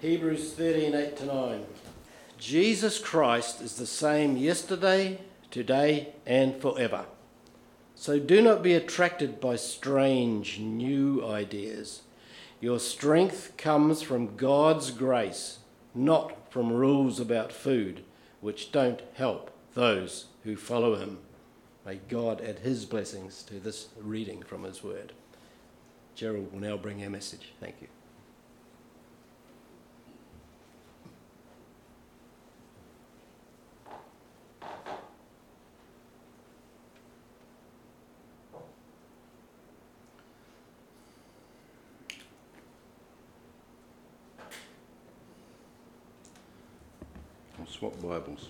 Hebrews 13 8 to 9. Jesus Christ is the same yesterday, today, and forever. So do not be attracted by strange new ideas. Your strength comes from God's grace, not from rules about food, which don't help those who follow Him. May God add His blessings to this reading from His Word. Gerald will now bring our message. Thank you. Bibles.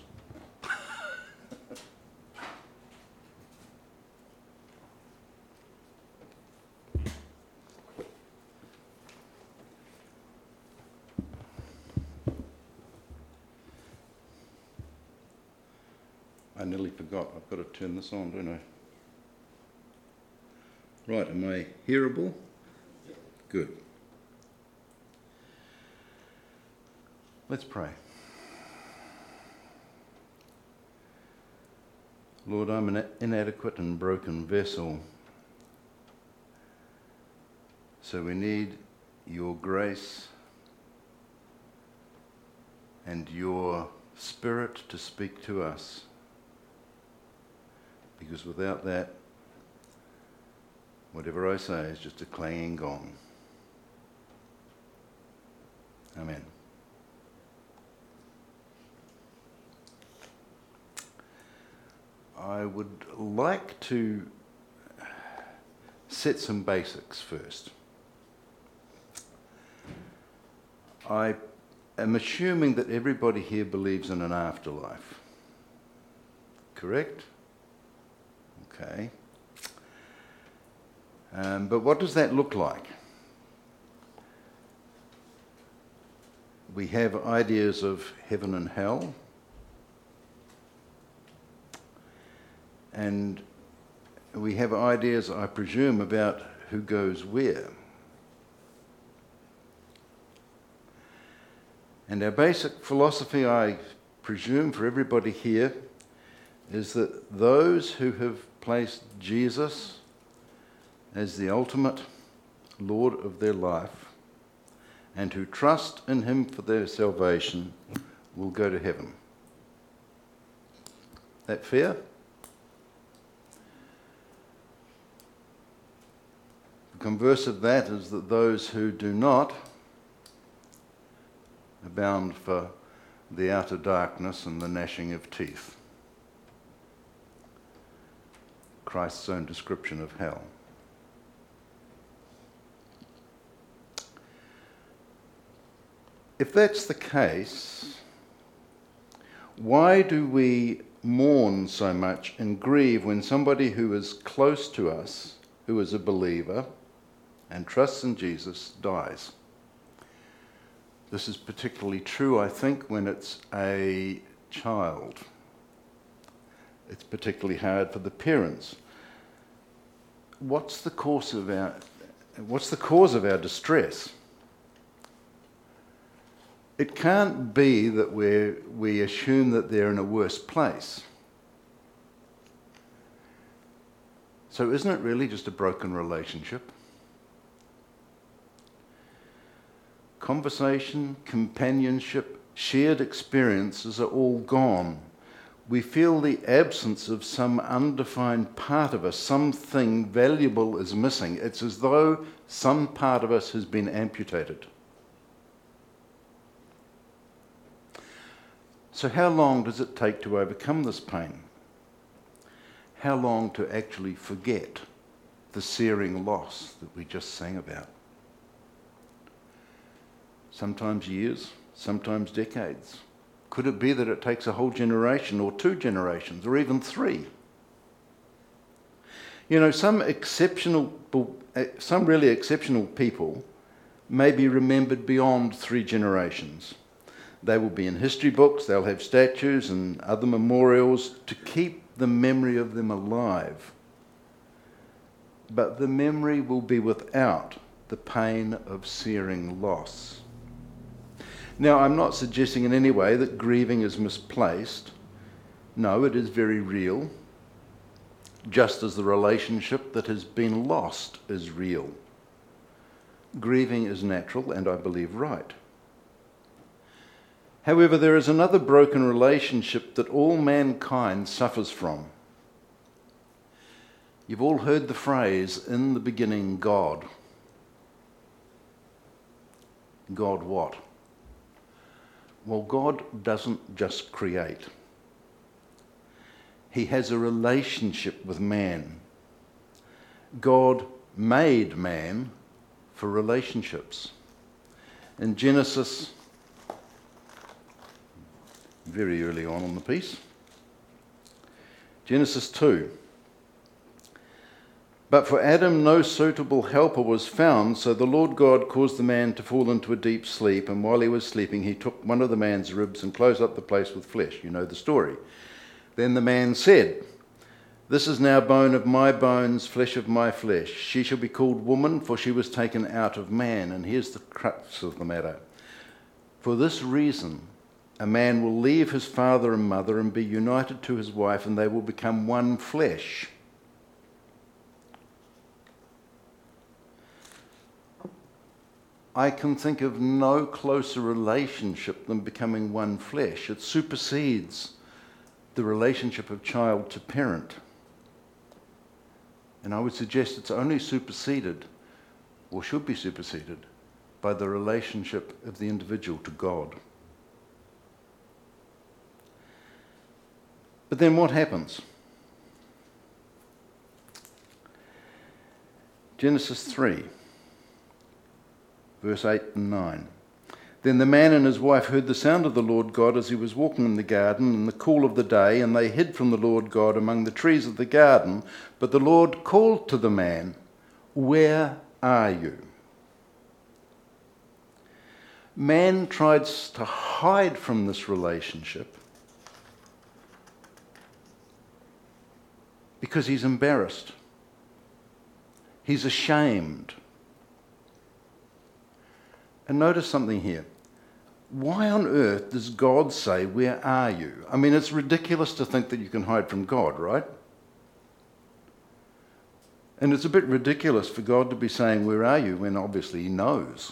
I nearly forgot. I've got to turn this on, don't I? Right, am I hearable? Good. Let's pray. Lord, I'm an inadequate and broken vessel. So we need your grace and your spirit to speak to us. Because without that, whatever I say is just a clanging gong. Amen. I would like to set some basics first. I am assuming that everybody here believes in an afterlife. Correct? Okay. Um, but what does that look like? We have ideas of heaven and hell. And we have ideas, I presume, about who goes where. And our basic philosophy, I presume, for everybody here, is that those who have placed Jesus as the ultimate Lord of their life and who trust in Him for their salvation will go to heaven. That fair? Converse of that is that those who do not are bound for the outer darkness and the gnashing of teeth. Christ's own description of hell. If that's the case, why do we mourn so much and grieve when somebody who is close to us, who is a believer, and trusts in Jesus dies. This is particularly true, I think, when it's a child. It's particularly hard for the parents. What's the cause of our, what's the cause of our distress? It can't be that we we assume that they're in a worse place. So, isn't it really just a broken relationship? Conversation, companionship, shared experiences are all gone. We feel the absence of some undefined part of us, something valuable is missing. It's as though some part of us has been amputated. So, how long does it take to overcome this pain? How long to actually forget the searing loss that we just sang about? Sometimes years, sometimes decades. Could it be that it takes a whole generation or two generations or even three? You know, some exceptional, eh, some really exceptional people may be remembered beyond three generations. They will be in history books, they'll have statues and other memorials to keep the memory of them alive. But the memory will be without the pain of searing loss. Now, I'm not suggesting in any way that grieving is misplaced. No, it is very real, just as the relationship that has been lost is real. Grieving is natural and I believe right. However, there is another broken relationship that all mankind suffers from. You've all heard the phrase, in the beginning, God. God what? Well, God doesn't just create, He has a relationship with man. God made man for relationships. In Genesis, very early on in the piece, Genesis 2. But for Adam no suitable helper was found, so the Lord God caused the man to fall into a deep sleep, and while he was sleeping, he took one of the man's ribs and closed up the place with flesh. You know the story. Then the man said, This is now bone of my bones, flesh of my flesh. She shall be called woman, for she was taken out of man. And here's the crux of the matter. For this reason, a man will leave his father and mother and be united to his wife, and they will become one flesh. I can think of no closer relationship than becoming one flesh. It supersedes the relationship of child to parent. And I would suggest it's only superseded, or should be superseded, by the relationship of the individual to God. But then what happens? Genesis 3 verse 8 and 9. Then the man and his wife heard the sound of the Lord God as he was walking in the garden in the cool of the day, and they hid from the Lord God among the trees of the garden. But the Lord called to the man, Where are you? Man tries to hide from this relationship because he's embarrassed, he's ashamed. And notice something here. Why on earth does God say, Where are you? I mean, it's ridiculous to think that you can hide from God, right? And it's a bit ridiculous for God to be saying, Where are you? when obviously He knows.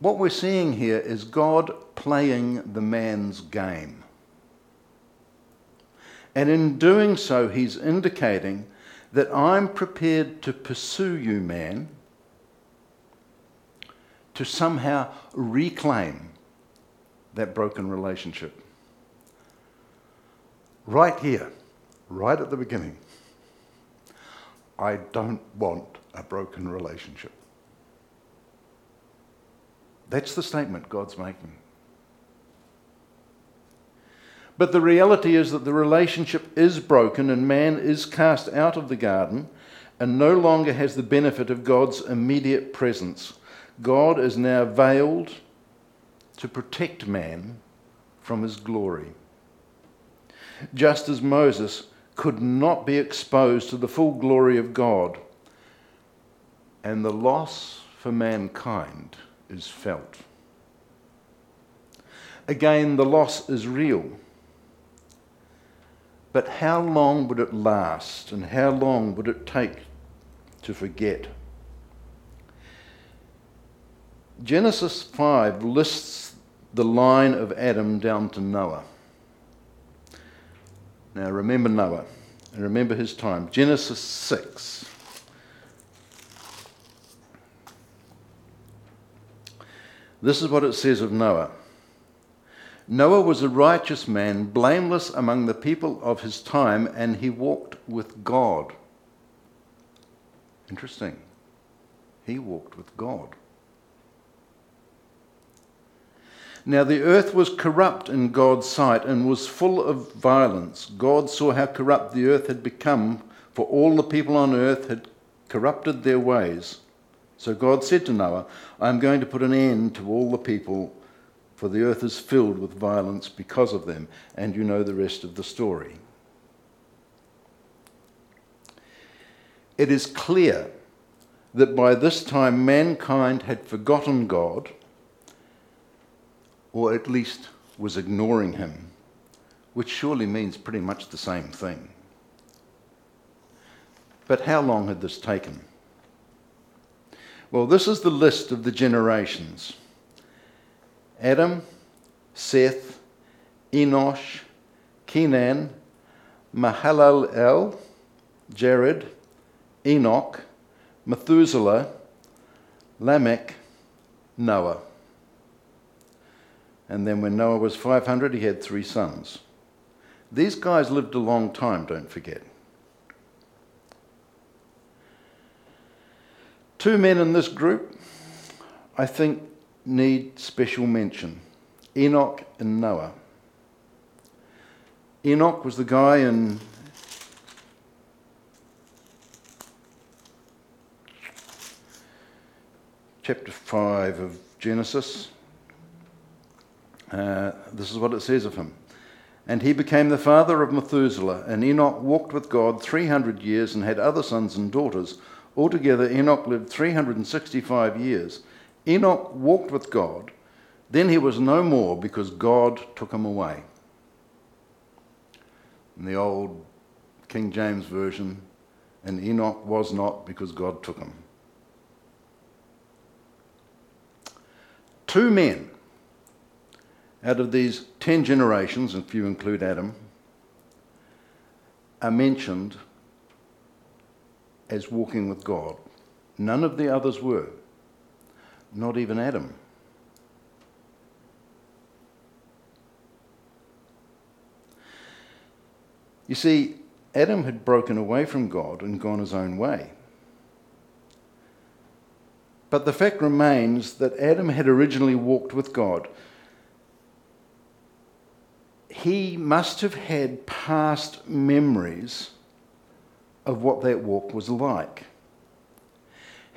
What we're seeing here is God playing the man's game. And in doing so, He's indicating that I'm prepared to pursue you, man, to somehow reclaim that broken relationship. Right here, right at the beginning. I don't want a broken relationship. That's the statement God's making. But the reality is that the relationship is broken and man is cast out of the garden and no longer has the benefit of God's immediate presence. God is now veiled to protect man from his glory. Just as Moses could not be exposed to the full glory of God, and the loss for mankind is felt. Again, the loss is real. But how long would it last and how long would it take to forget? Genesis 5 lists the line of Adam down to Noah. Now remember Noah and remember his time. Genesis 6. This is what it says of Noah. Noah was a righteous man, blameless among the people of his time, and he walked with God. Interesting. He walked with God. Now the earth was corrupt in God's sight and was full of violence. God saw how corrupt the earth had become, for all the people on earth had corrupted their ways. So God said to Noah, I am going to put an end to all the people for the earth is filled with violence because of them. And you know the rest of the story. It is clear that by this time mankind had forgotten God, or at least was ignoring him, which surely means pretty much the same thing. But how long had this taken? Well, this is the list of the generations Adam, Seth, Enosh, Kenan, Mahalalel, Jared, Enoch, Methuselah, Lamech, Noah. And then when Noah was 500, he had three sons. These guys lived a long time, don't forget. Two men in this group, I think, need special mention Enoch and Noah. Enoch was the guy in chapter 5 of Genesis. Uh, this is what it says of him. And he became the father of Methuselah, and Enoch walked with God 300 years and had other sons and daughters. Altogether, Enoch lived 365 years. Enoch walked with God. Then he was no more because God took him away. In the old King James Version, and Enoch was not because God took him. Two men out of these ten generations, if you include Adam, are mentioned as walking with God. None of the others were, not even Adam. You see, Adam had broken away from God and gone his own way. But the fact remains that Adam had originally walked with God. He must have had past memories of what that walk was like.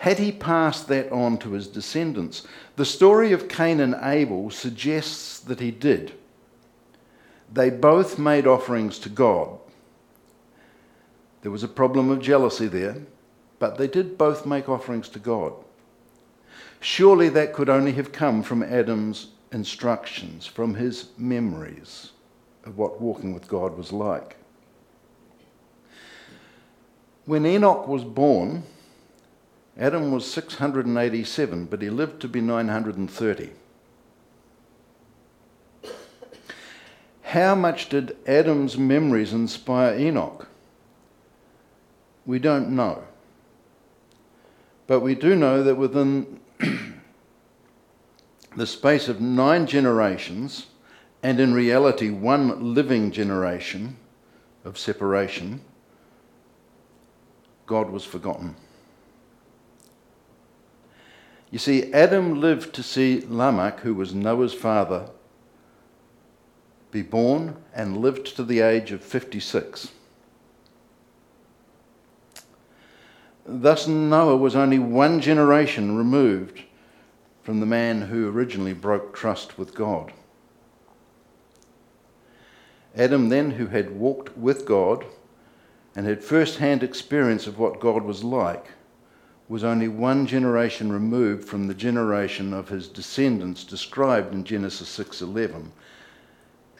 Had he passed that on to his descendants? The story of Cain and Abel suggests that he did. They both made offerings to God. There was a problem of jealousy there, but they did both make offerings to God. Surely that could only have come from Adam's instructions, from his memories of what walking with God was like. When Enoch was born, Adam was 687, but he lived to be 930. How much did Adam's memories inspire Enoch? We don't know. But we do know that within the space of nine generations, and in reality, one living generation of separation, God was forgotten. You see, Adam lived to see Lamech, who was Noah's father, be born and lived to the age of 56. Thus, Noah was only one generation removed from the man who originally broke trust with God. Adam, then, who had walked with God and had first hand experience of what God was like, was only one generation removed from the generation of his descendants described in Genesis 6:11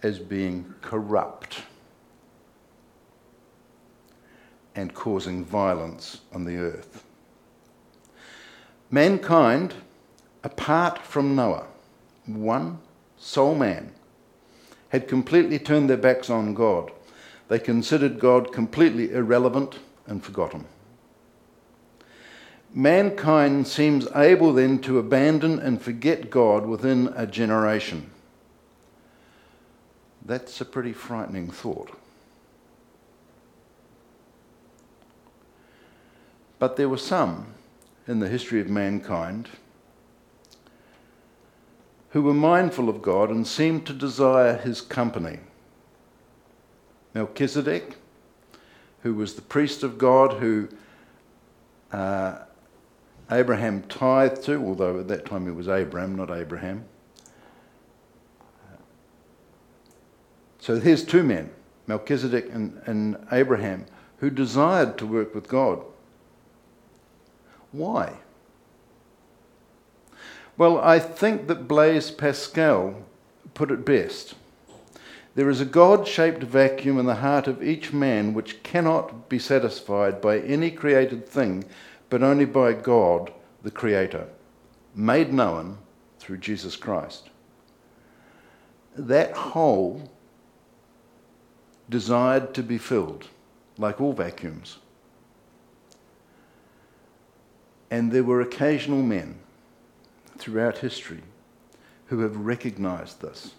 as being corrupt and causing violence on the earth. Mankind, apart from Noah, one sole man, had completely turned their backs on God. They considered God completely irrelevant and forgotten. Mankind seems able then to abandon and forget God within a generation. That's a pretty frightening thought. But there were some in the history of mankind who were mindful of God and seemed to desire his company. Melchizedek, who was the priest of God who uh, Abraham tithed to, although at that time he was Abram, not Abraham. So here's two men, Melchizedek and, and Abraham, who desired to work with God. Why? Well, I think that Blaise Pascal put it best. There is a God shaped vacuum in the heart of each man which cannot be satisfied by any created thing, but only by God, the Creator, made known through Jesus Christ. That hole desired to be filled, like all vacuums. And there were occasional men throughout history who have recognized this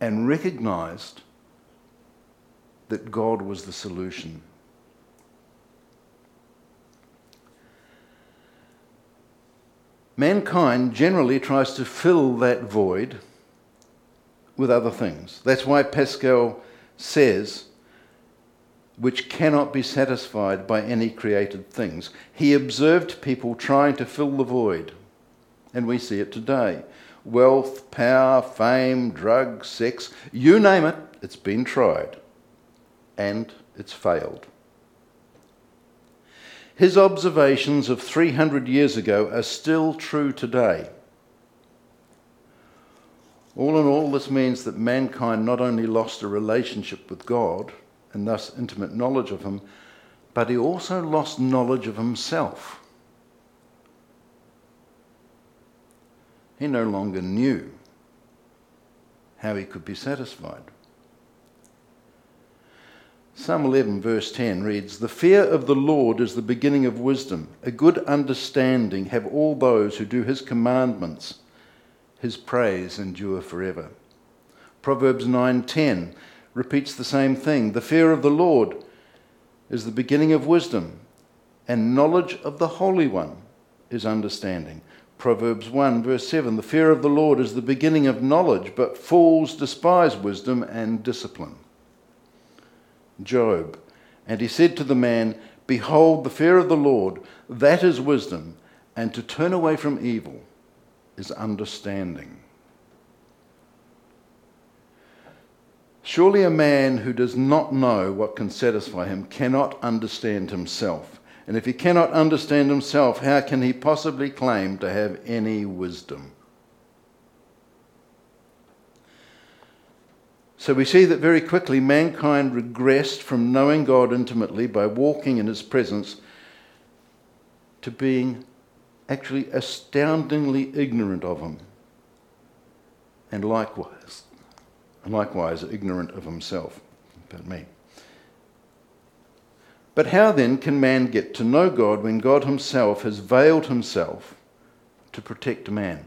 and recognized that God was the solution. Mankind generally tries to fill that void with other things. That's why Pascal says, which cannot be satisfied by any created things. He observed people trying to fill the void, and we see it today wealth, power, fame, drugs, sex, you name it, it's been tried. And it's failed. His observations of 300 years ago are still true today. All in all, this means that mankind not only lost a relationship with God and thus intimate knowledge of Him, but he also lost knowledge of himself. He no longer knew how he could be satisfied. Psalm 11, verse 10 reads The fear of the Lord is the beginning of wisdom. A good understanding have all those who do his commandments. His praise endure forever. Proverbs 9:10 repeats the same thing. The fear of the Lord is the beginning of wisdom, and knowledge of the Holy One is understanding. Proverbs 1, verse 7 The fear of the Lord is the beginning of knowledge, but fools despise wisdom and discipline. Job, and he said to the man, Behold, the fear of the Lord, that is wisdom, and to turn away from evil is understanding. Surely a man who does not know what can satisfy him cannot understand himself. And if he cannot understand himself, how can he possibly claim to have any wisdom? So we see that very quickly mankind regressed from knowing God intimately by walking in his presence to being actually astoundingly ignorant of him. And likewise, and likewise ignorant of himself. About me. But how then can man get to know God when God himself has veiled himself to protect man?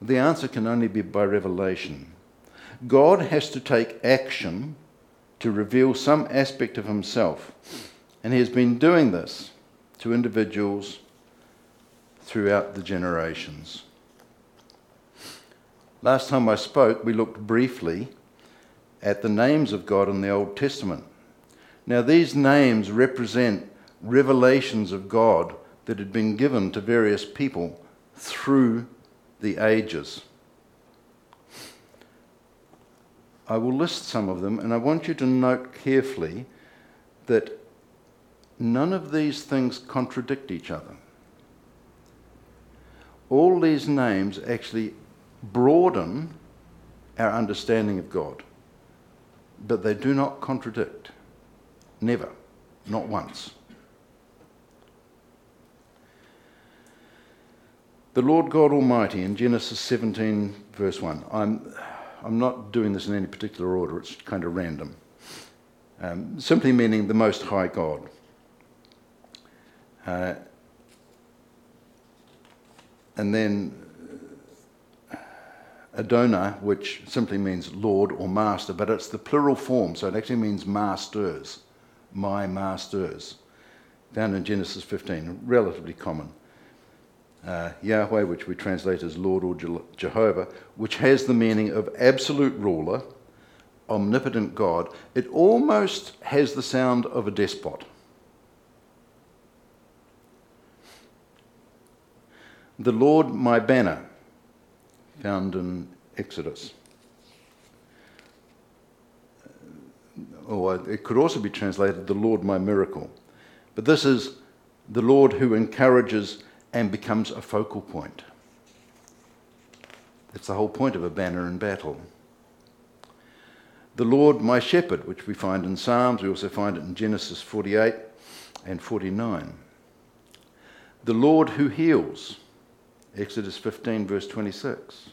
The answer can only be by revelation. God has to take action to reveal some aspect of himself, and he has been doing this to individuals throughout the generations. Last time I spoke, we looked briefly at the names of God in the Old Testament. Now, these names represent revelations of God that had been given to various people through the ages. I will list some of them, and I want you to note carefully that none of these things contradict each other. All these names actually broaden our understanding of God but they do not contradict. Never. Not once. The Lord God Almighty in Genesis 17, verse 1. I'm, I'm not doing this in any particular order, it's kind of random. Um, simply meaning the Most High God. Uh, and then Adonai, which simply means Lord or Master, but it's the plural form, so it actually means masters, my masters, found in Genesis 15, relatively common. Uh, Yahweh, which we translate as Lord or Jehovah, which has the meaning of absolute ruler, omnipotent God, it almost has the sound of a despot. The Lord, my banner found in Exodus. Or it could also be translated, The Lord my miracle. But this is the Lord who encourages and becomes a focal point. That's the whole point of a banner in battle. The Lord my shepherd, which we find in Psalms, we also find it in Genesis 48 and 49. The Lord who heals, Exodus 15, verse 26.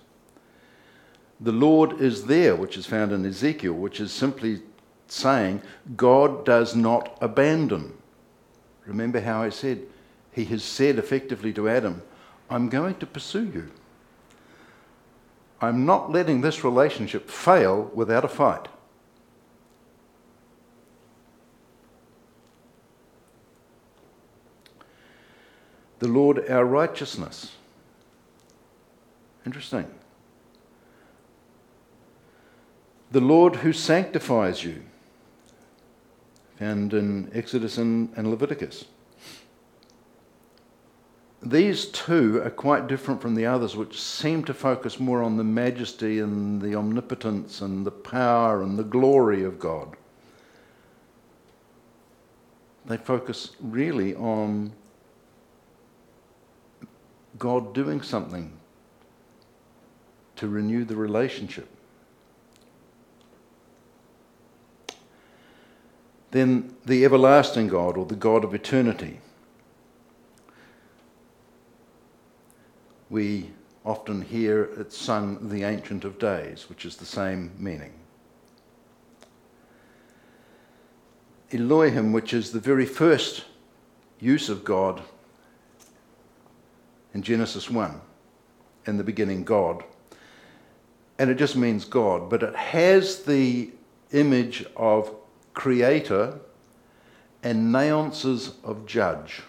The Lord is there, which is found in Ezekiel, which is simply saying God does not abandon. Remember how I said, He has said effectively to Adam, I'm going to pursue you. I'm not letting this relationship fail without a fight. The Lord our righteousness. Interesting. The Lord who sanctifies you found in Exodus and, Leviticus. These two are quite different from the others, which seem to focus more on the majesty and the omnipotence and the power and the glory of God. They focus really on God doing something to renew the relationship. Then the everlasting God or the God of eternity. We often hear it sung the Ancient of Days, which is the same meaning. Elohim, which is the very first use of God in Genesis 1, in the beginning, God. And it just means God, but it has the image of creator, and nuances of judge.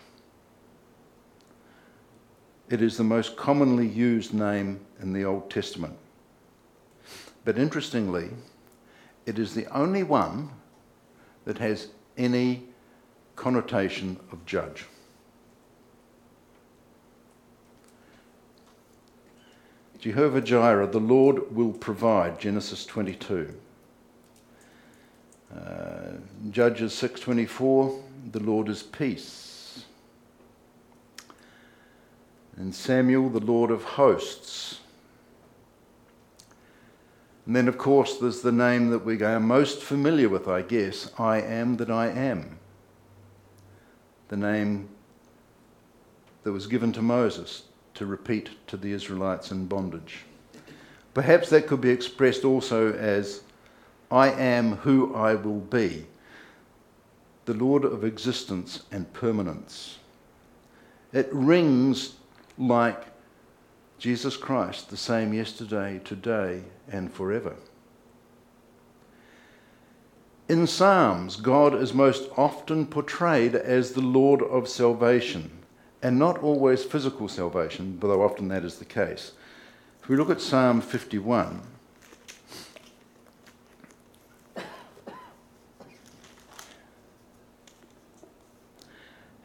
It is the most commonly used name in the Old Testament. But interestingly, it is the only one that has any connotation of judge. Jehovah Jireh, the Lord will provide, Genesis 22. Uh, Judges 6:24, the Lord is peace. And Samuel, the Lord of hosts. And then, of course, there's the name that we are most familiar with, I guess I am that I am. The name that was given to Moses to repeat to the Israelites in bondage. Perhaps that could be expressed also as I am who I will be, the Lord of existence and permanence. It rings like Jesus Christ, the same yesterday, today, and forever. In Psalms, God is most often portrayed as the Lord of salvation, and not always physical salvation, though often that is the case. If we look at Psalm 51,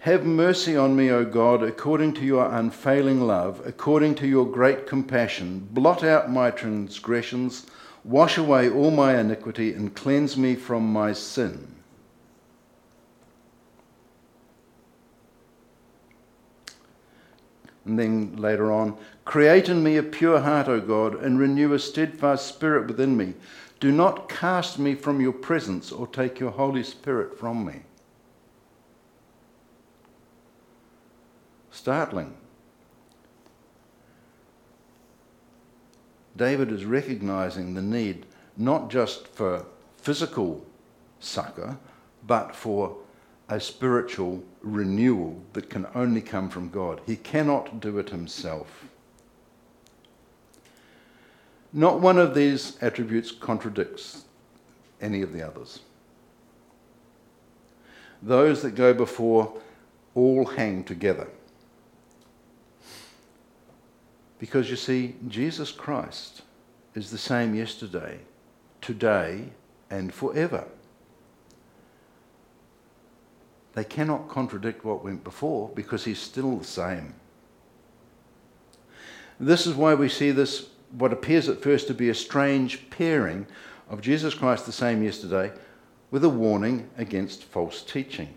Have mercy on me, O God, according to your unfailing love, according to your great compassion. Blot out my transgressions, wash away all my iniquity, and cleanse me from my sin. And then later on, create in me a pure heart, O God, and renew a steadfast spirit within me. Do not cast me from your presence or take your Holy Spirit from me. Startling. David is recognizing the need not just for physical succor, but for a spiritual renewal that can only come from God. He cannot do it himself. Not one of these attributes contradicts any of the others. Those that go before all hang together. Because you see, Jesus Christ is the same yesterday, today, and forever. They cannot contradict what went before because he's still the same. This is why we see this, what appears at first to be a strange pairing of Jesus Christ the same yesterday with a warning against false teaching.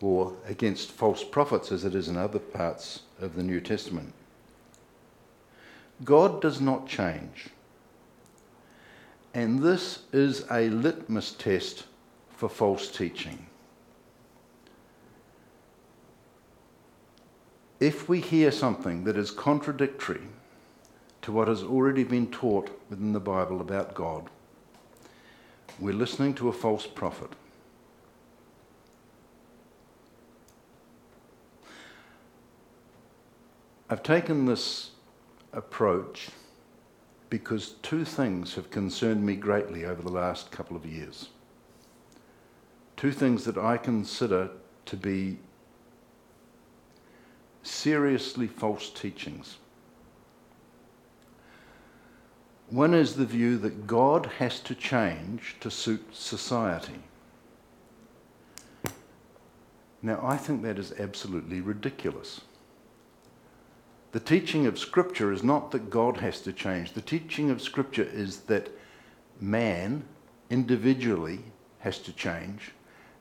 or against false prophets as it is in other parts of the New Testament. God does not change. And this is a litmus test for false teaching. If we hear something that is contradictory to what has already been taught within the Bible about God, we're listening to a false prophet. I've taken this approach because two things have concerned me greatly over the last couple of years. Two things that I consider to be seriously false teachings. One is the view that God has to change to suit society. Now, I think that is absolutely ridiculous. The teaching of Scripture is not that God has to change. The teaching of Scripture is that man individually has to change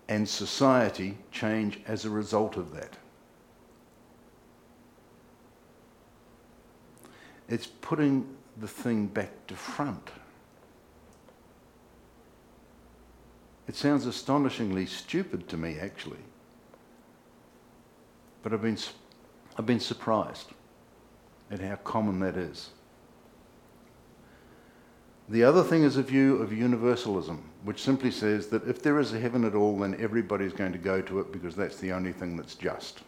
and society change as a result of that. It's putting the thing back to front. It sounds astonishingly stupid to me, actually. But I've been, I've been surprised at how common that is. The other thing is a view of universalism, which simply says that if there is a heaven at all, then everybody's going to go to it because that's the only thing that's just.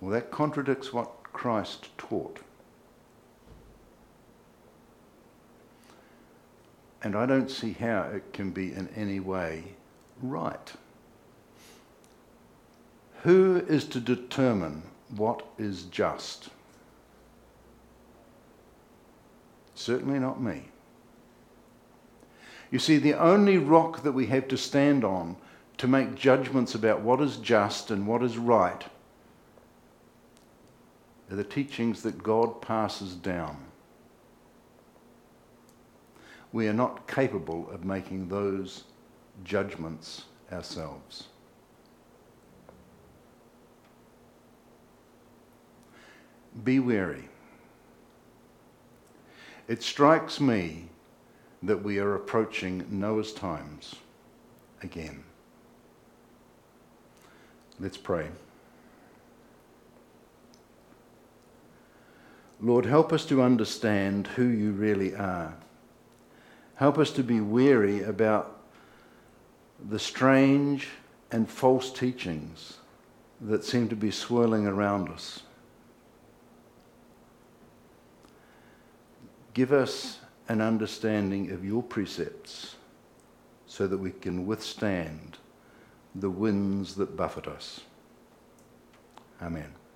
Well, that contradicts what Christ taught. And I don't see how it can be in any way right. Who is to determine what is just? Certainly not me. You see, the only rock that we have to stand on to make judgments about what is just and what is right are the teachings that God passes down. We are not capable of making those judgments ourselves. Be wary. It strikes me that we are approaching Noah's times again. Let's pray. Lord, help us to understand who you really are. Help us to be wary about the strange and false teachings that seem to be swirling around us. Give us an understanding of your precepts so that we can withstand the winds that buffet us. Amen.